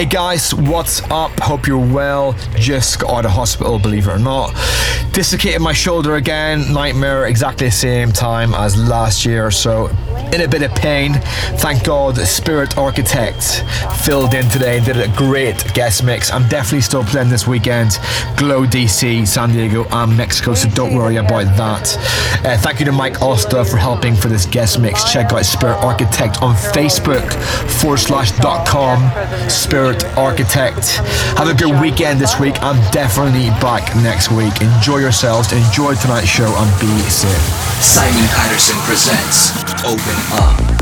Hey guys, what's up? Hope you're well. Just got out of hospital, believe it or not. Dislocated my shoulder again. Nightmare, exactly the same time as last year. So, in a bit of pain. Thank God, Spirit Architect filled in today and did a great guest mix. I'm definitely still playing this weekend. Glow DC, San Diego, and Mexico. So don't worry about that. Uh, thank you to Mike Oster for helping for this guest mix. Check out Spirit Architect on Facebook forward slash dot com Spirit Architect. Have a good weekend this week. I'm definitely back next week. Enjoy yourselves, enjoy tonight's show, and be safe. Simon Patterson presents Open Up.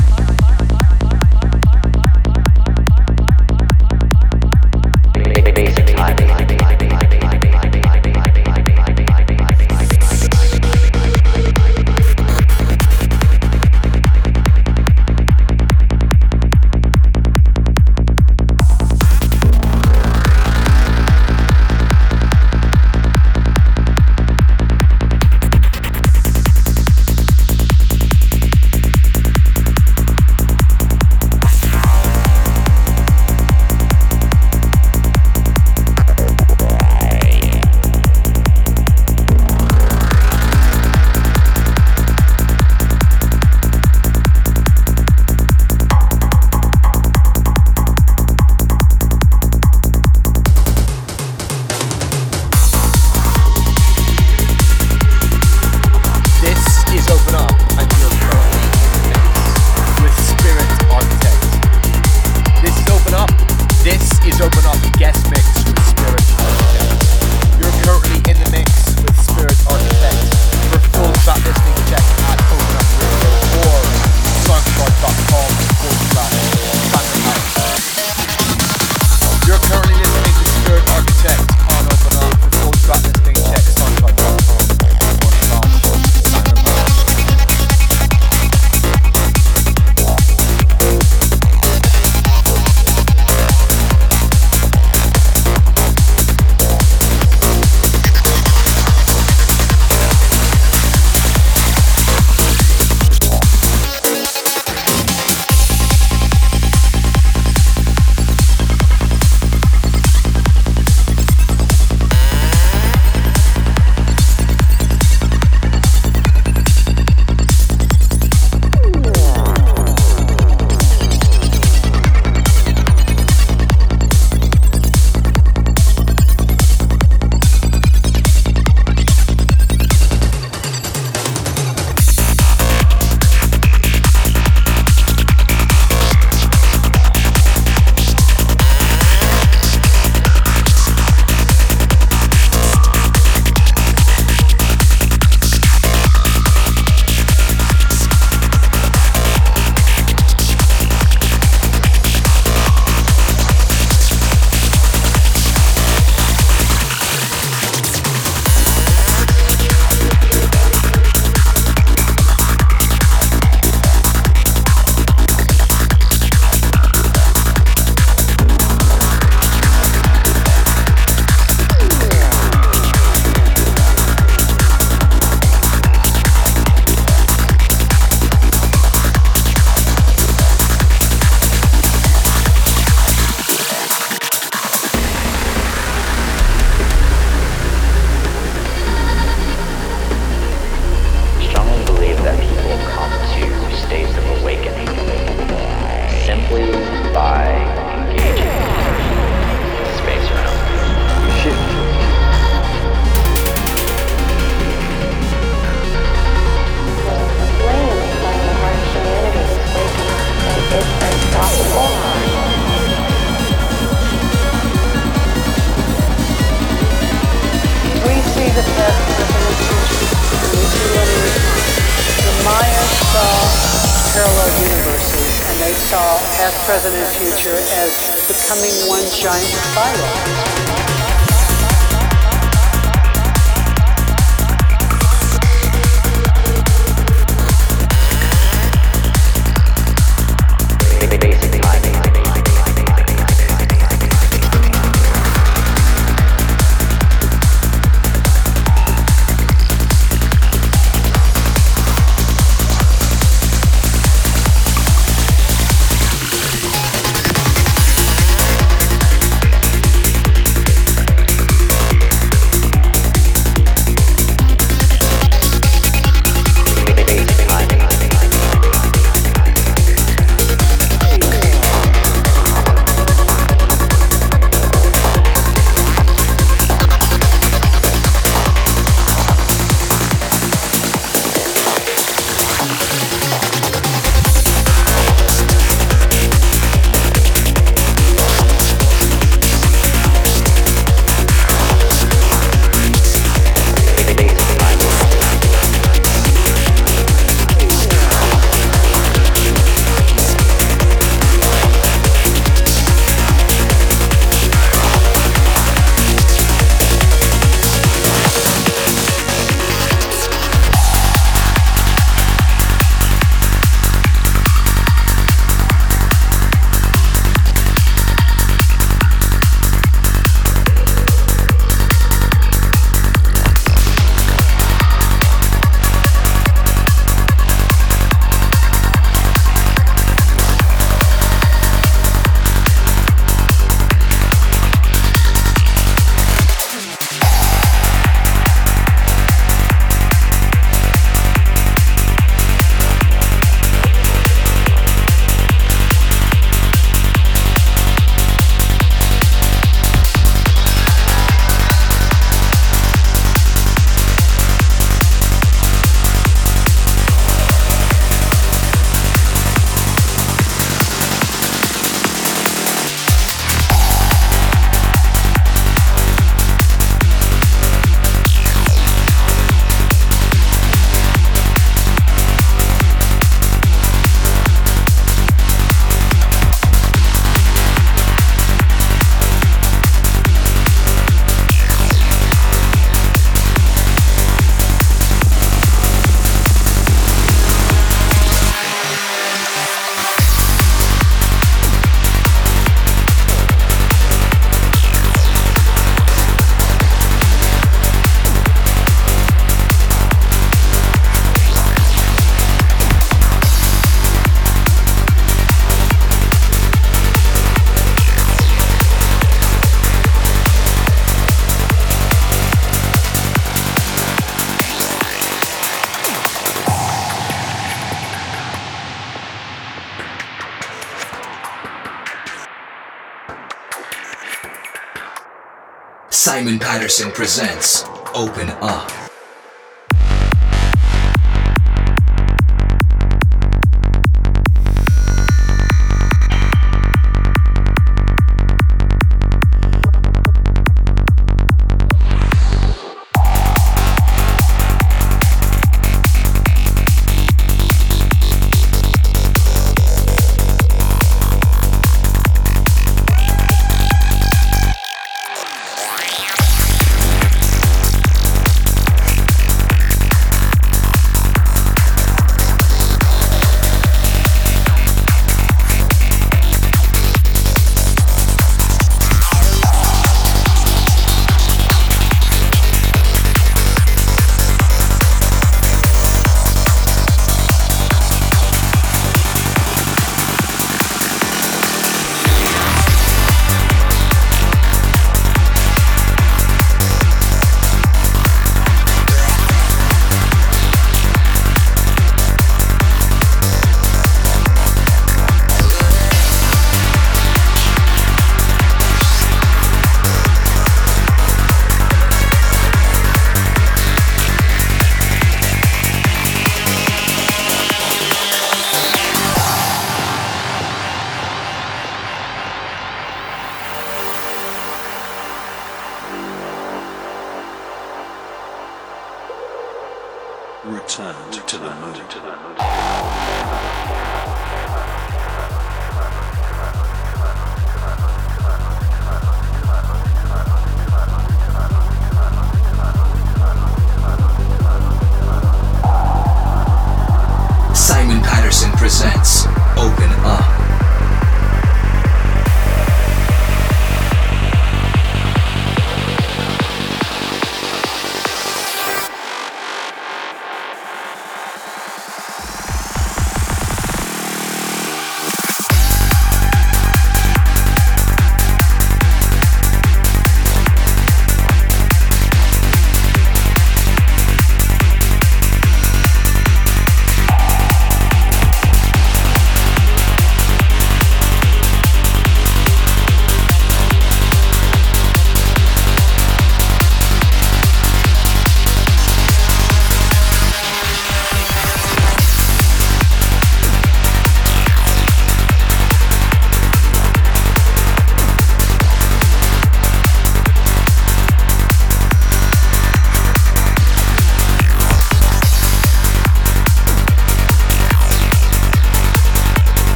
Simon Patterson presents Open Up.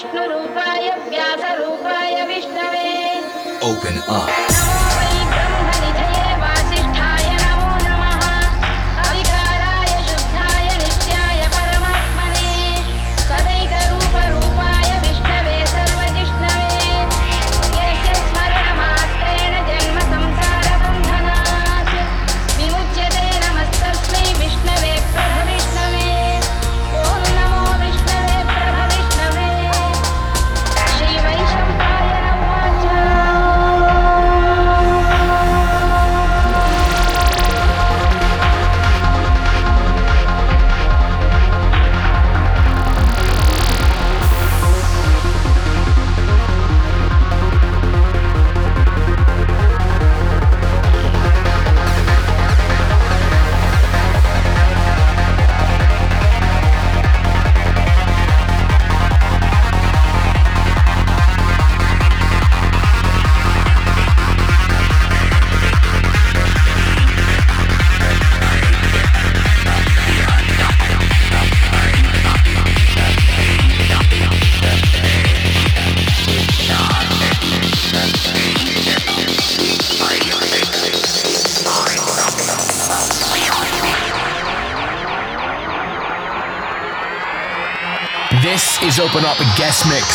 Vishnu रूपाय व्यास रूपाय विष्णवे open up.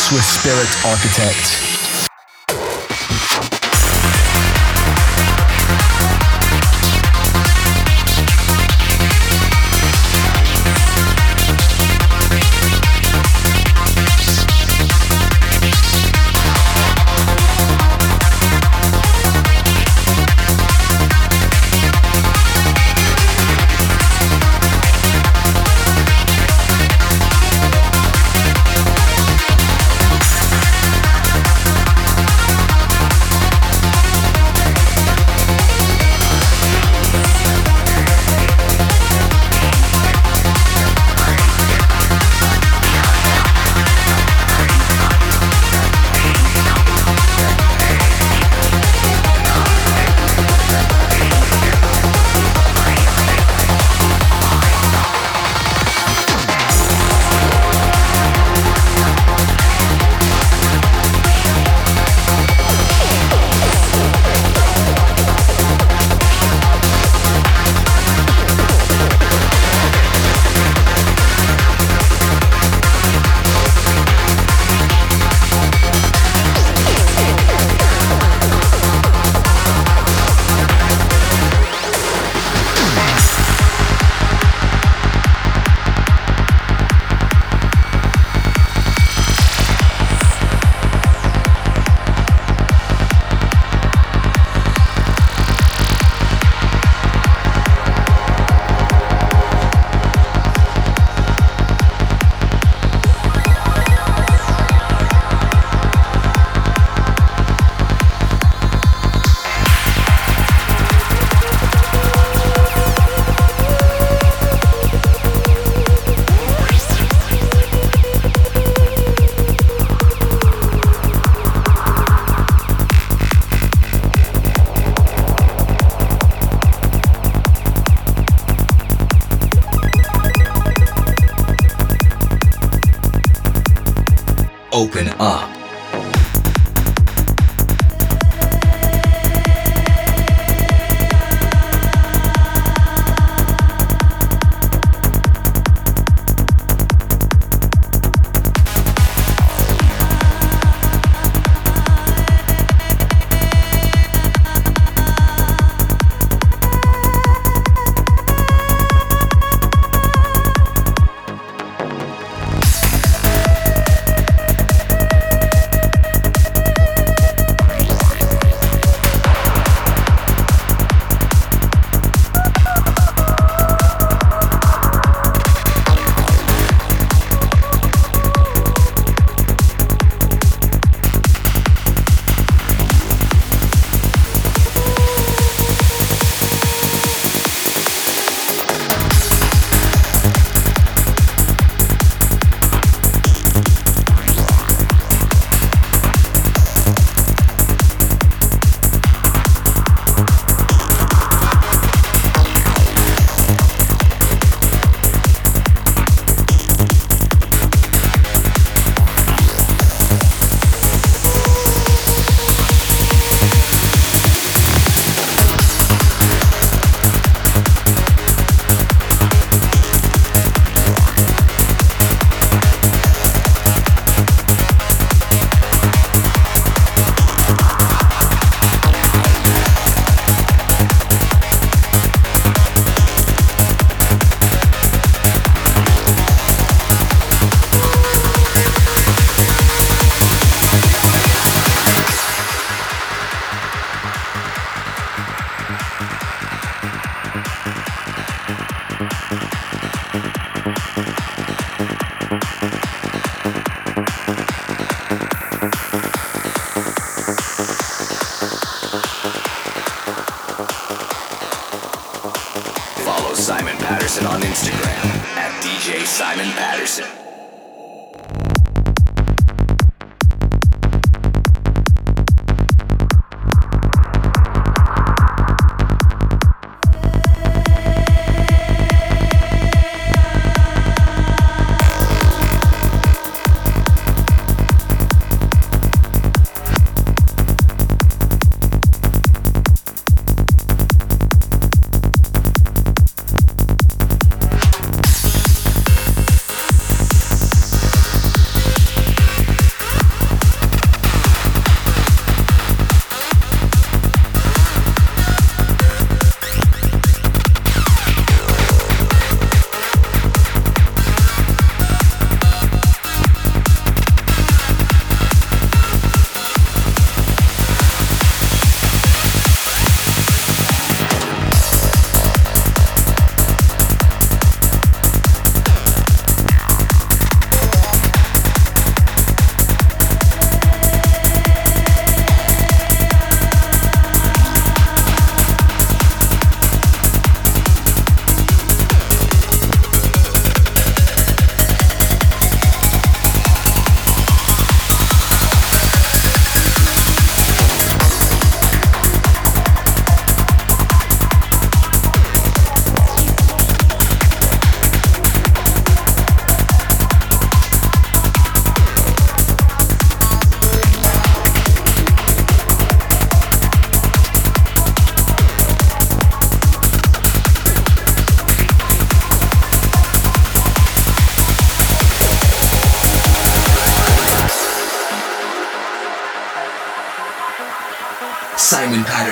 Swiss Spirit Architect. open up.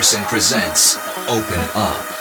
Patterson presents Open Up.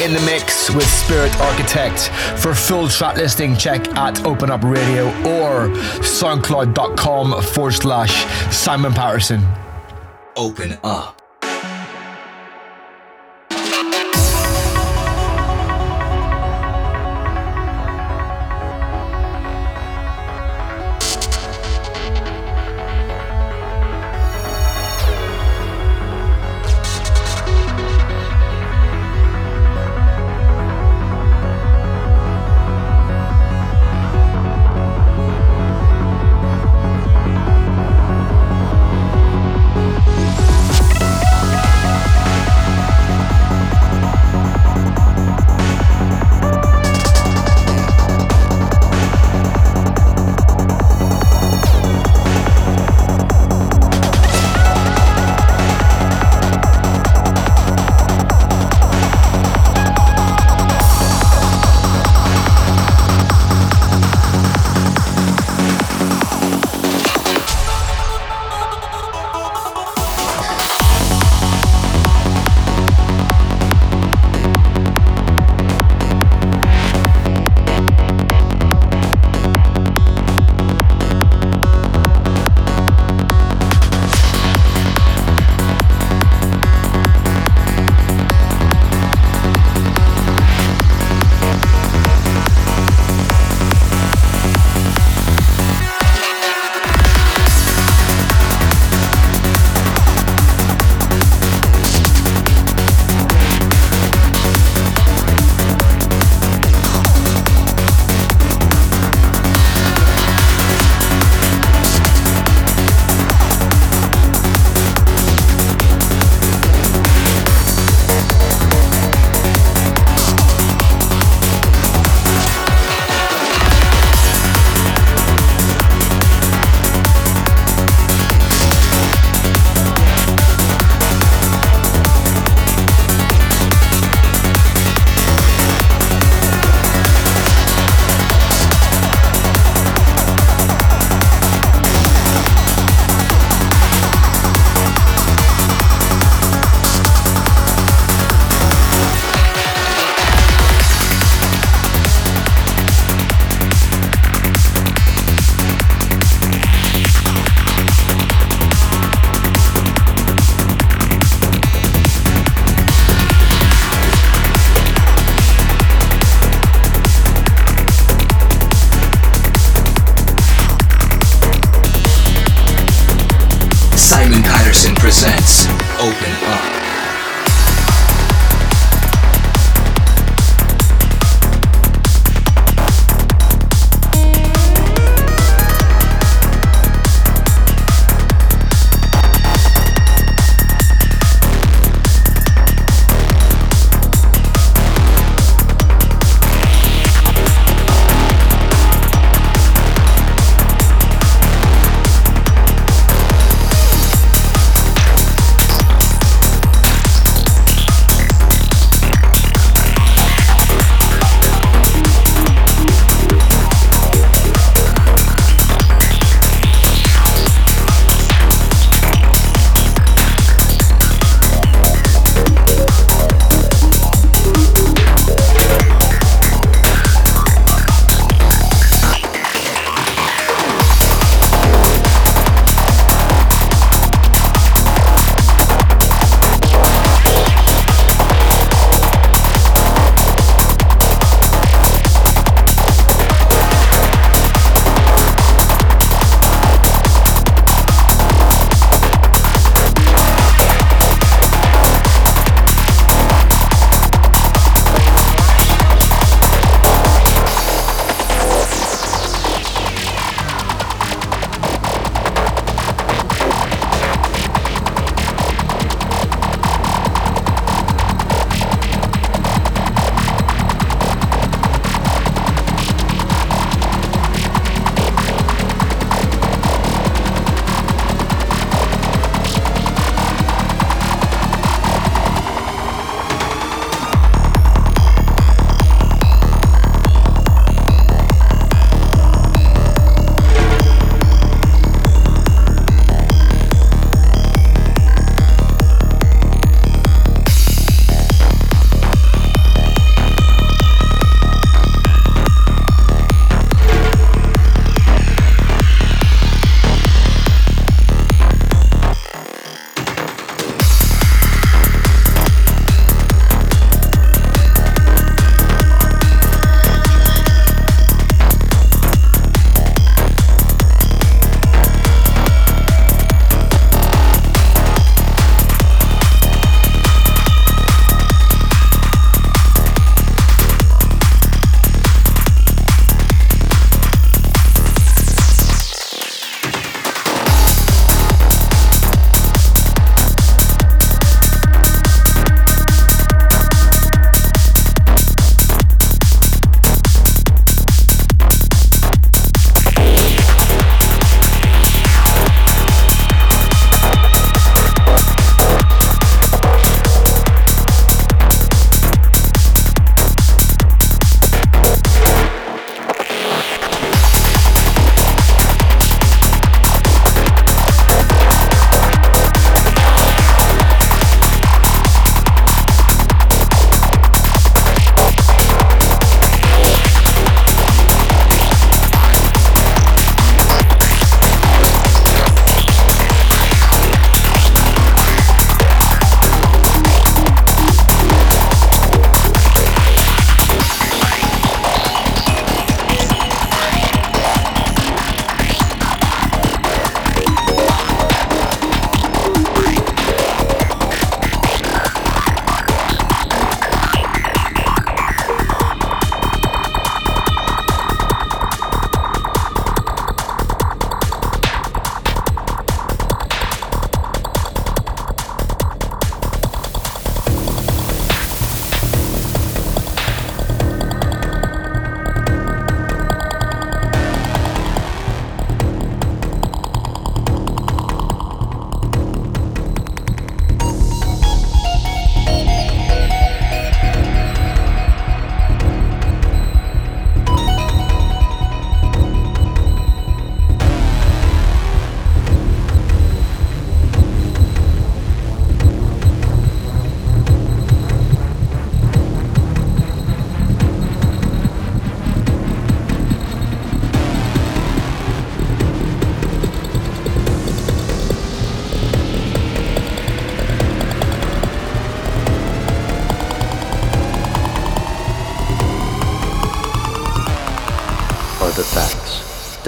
In the mix with Spirit Architect. For full track listing, check at Open Up Radio or soundcloud.com forward slash Simon Patterson. Open up.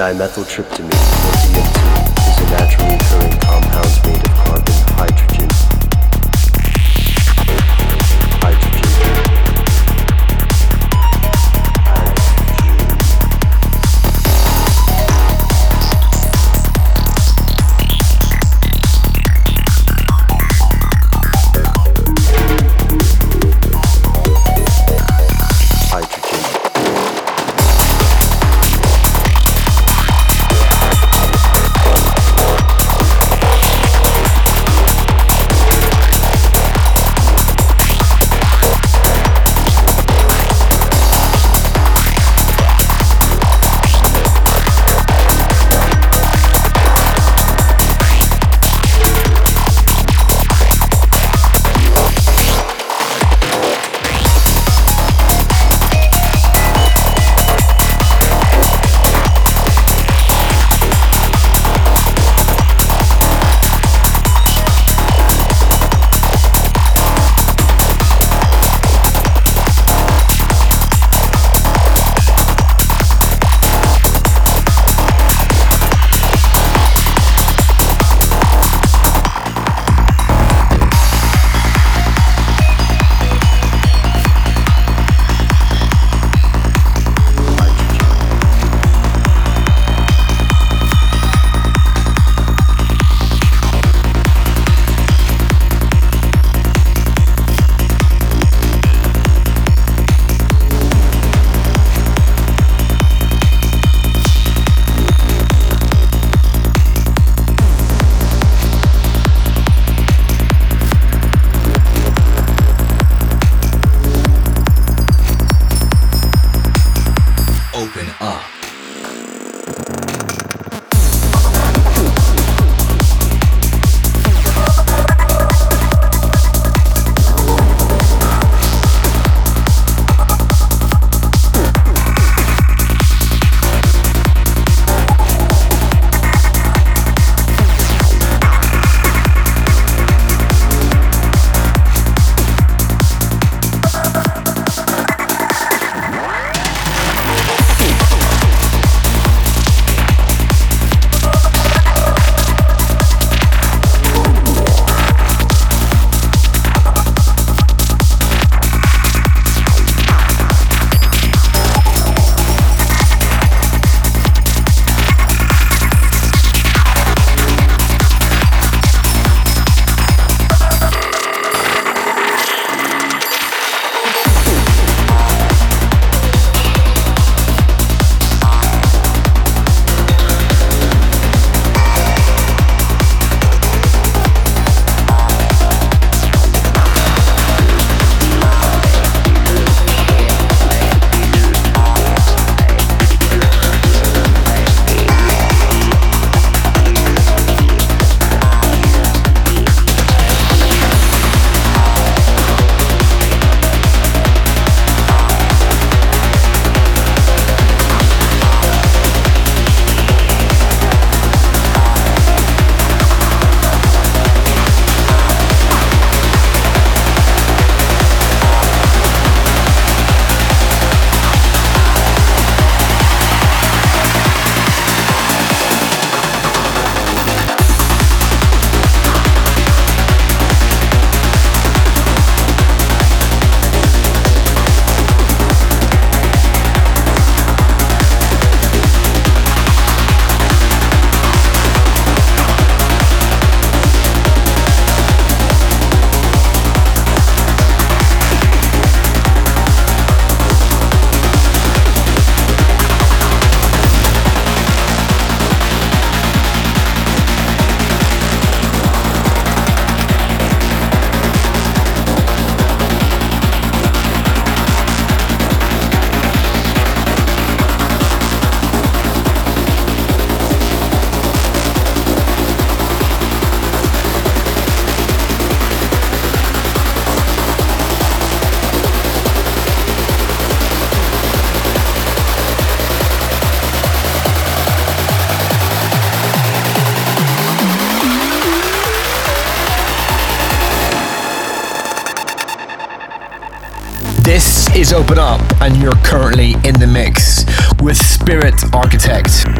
Dimethyltryptamine, is Open Up, and you're currently in the mix with Spirit Architect.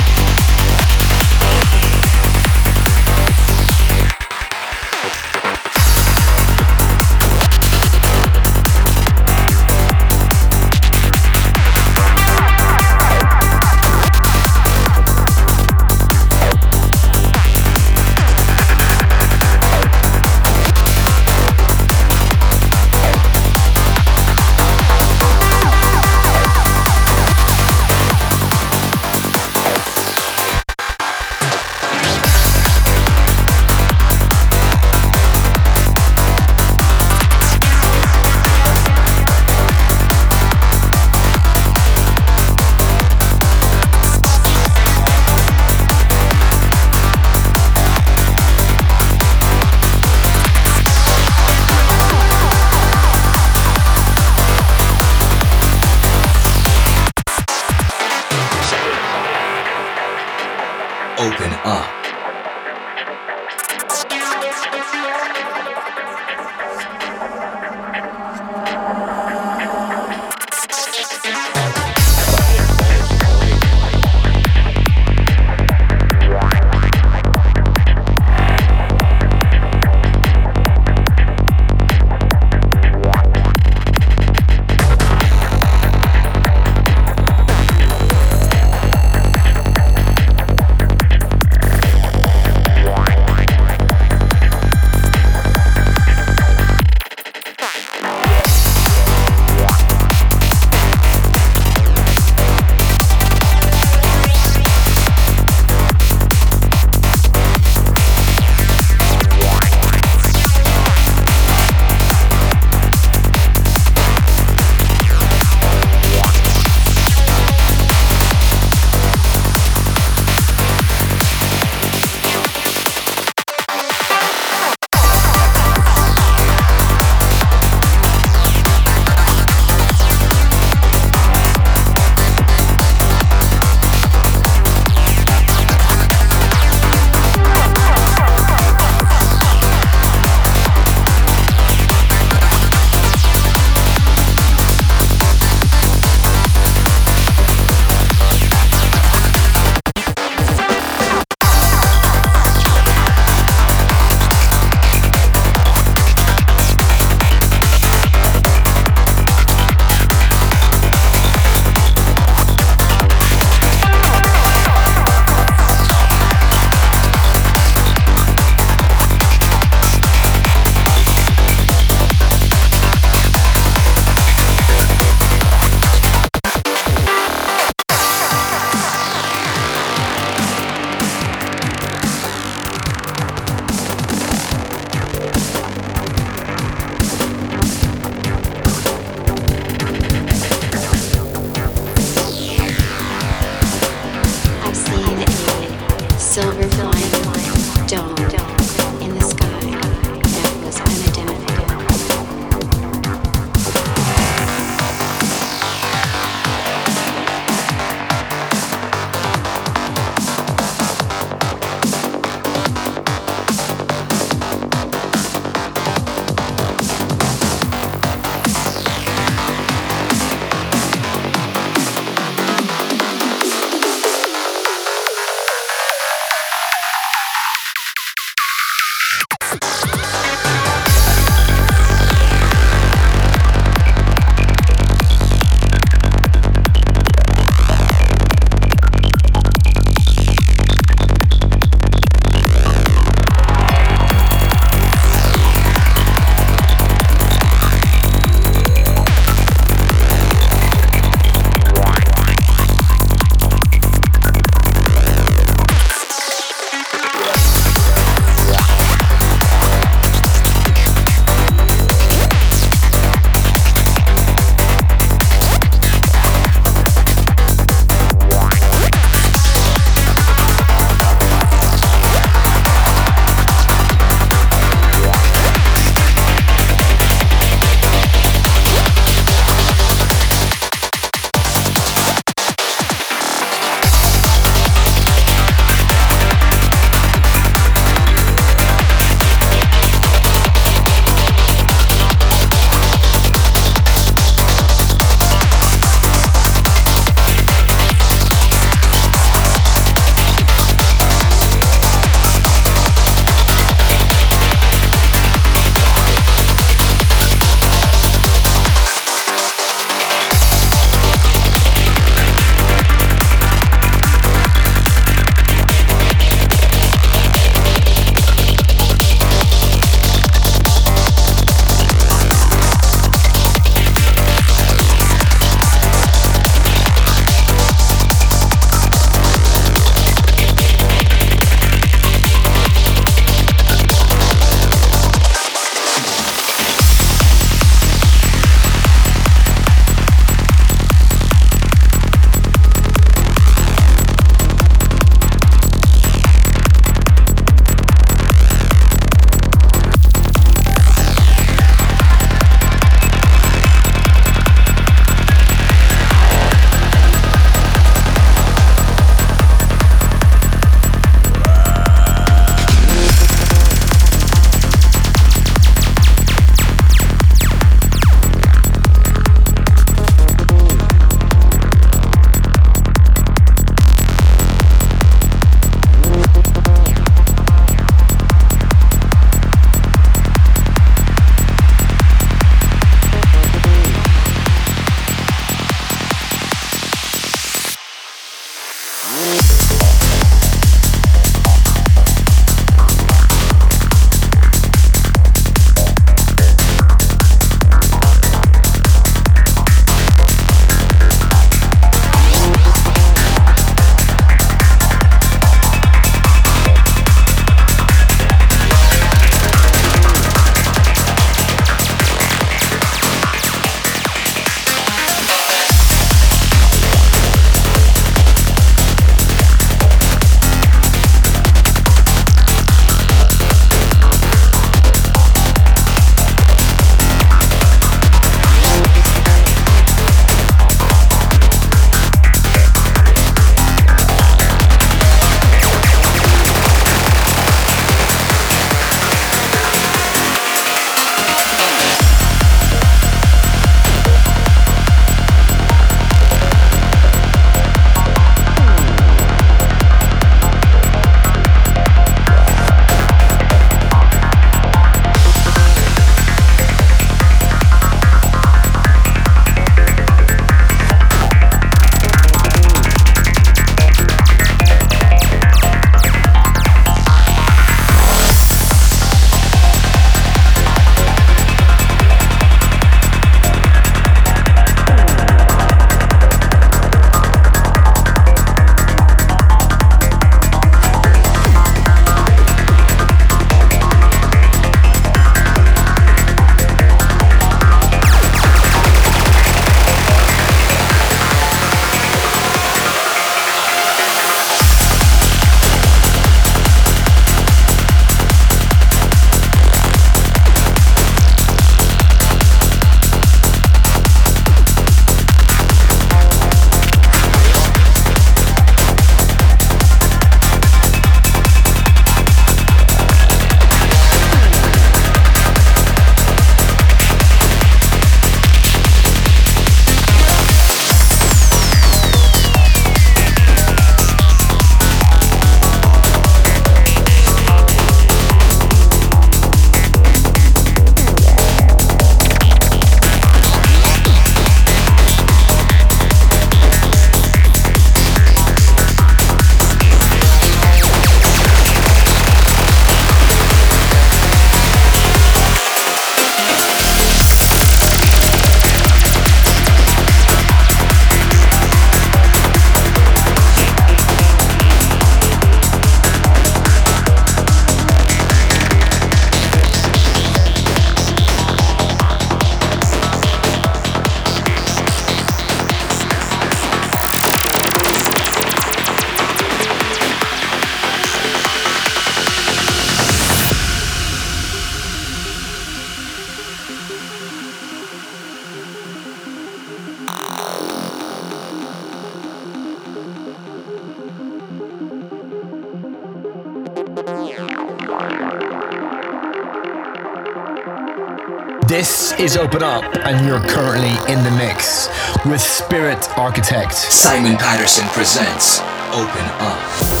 Open Up, and you're currently in the mix with Spirit Architect. Simon Patterson presents Open Up.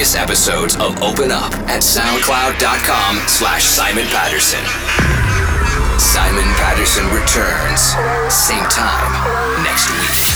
Previous episodes of Open Up at soundcloud.com slash Simon Patterson. Simon Patterson returns, same time next week.